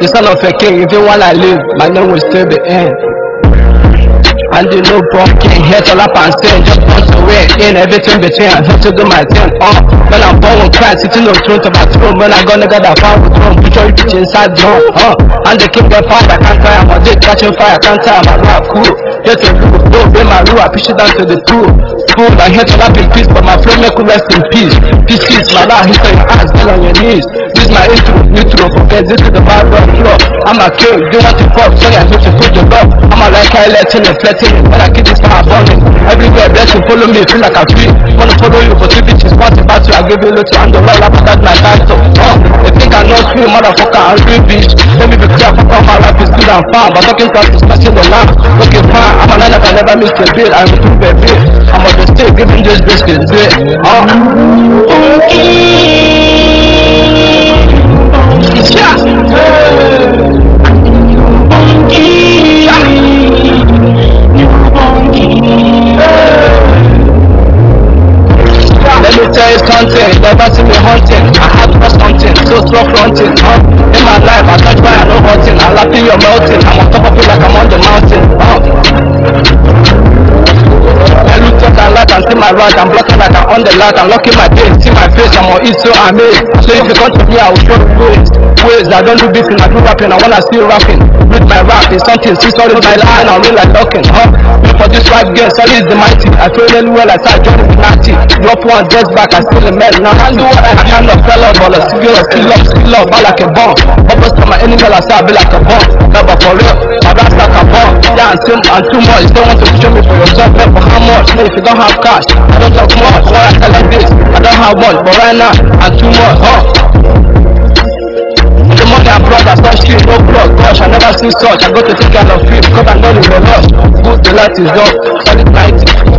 the son of a king. Even while I live, my name will still be in. And the know, pumpkin, head all up and sin, just want to win in everything between. I have to do my thing. Uh, when I'm born with Christ, sitting on throne to my throne. When I gonna get that far with throne, put your bitch inside drum. Uh, and the king of fire, I can't. I'm a dick catching fire, I can't. I'm a rap cool. Get a rule, don't bring my rule, I push it down to the pool. Fool, I hate to laugh in peace, but my flow make rest in peace. Peace, peace, my life, hit on your ass, get on your knees. My intro, intro, forget this is the bad rock floor. I'm a king, you want to pop, so I need to put the love. I'm a like I let in and fletting it, when I keep this fire burning. Everywhere blessing, follow me, feel like I feel. Wanna follow you, but if it is what about you, I give you little and the roll up that my title. Uh, they think I know swim, motherfucker, I'm real bitch. Let me be clear, fuck all my life is good and fine, but talking practice, passing the line. Okay, fine, I'm a man that can never miss a beat, I'm a true baby. I'm on the stage, giving this biscuit, yeah. Uh. Me tell you something, never see me hunting. I had for something, so slow fronting. Uh. In my life, I touch fire, no hunting. I'm laughing, you're melting. I'm on top of it like I'm on the mountain. Uh. I look up and light and see my right. I'm blocking like I'm on the light. I'm locking my face, see my face. I'm on it, so I'm it. So if you come to me, I will show you ways. Ways I don't do beefing, I do rapping. I wanna see rapping. With my rap is something. See, sorry, my line, I'm real like talking. Huh? For this sorry is the mighty. I really well, I start joining the natty. Drop one, just back, I still a man. Now do what I kind of fell up, but I skill up, skill up, skill up, ball like a bomb. Almost to my enemy, I start be like a bomb. Never for real, my rap like a bomb. Yeah, and sim and too much. Don't want to show me for yourself, man, for how much? Man, if you don't have cash, I don't talk much. What I tell like this, I don't have much, but right now, I'm too much. Huh? The money I brought, I start shit, no blood, gosh, I never seen such. I go to take care of it, because I know it's a rush. Good, the light is up, Solidmighty. All your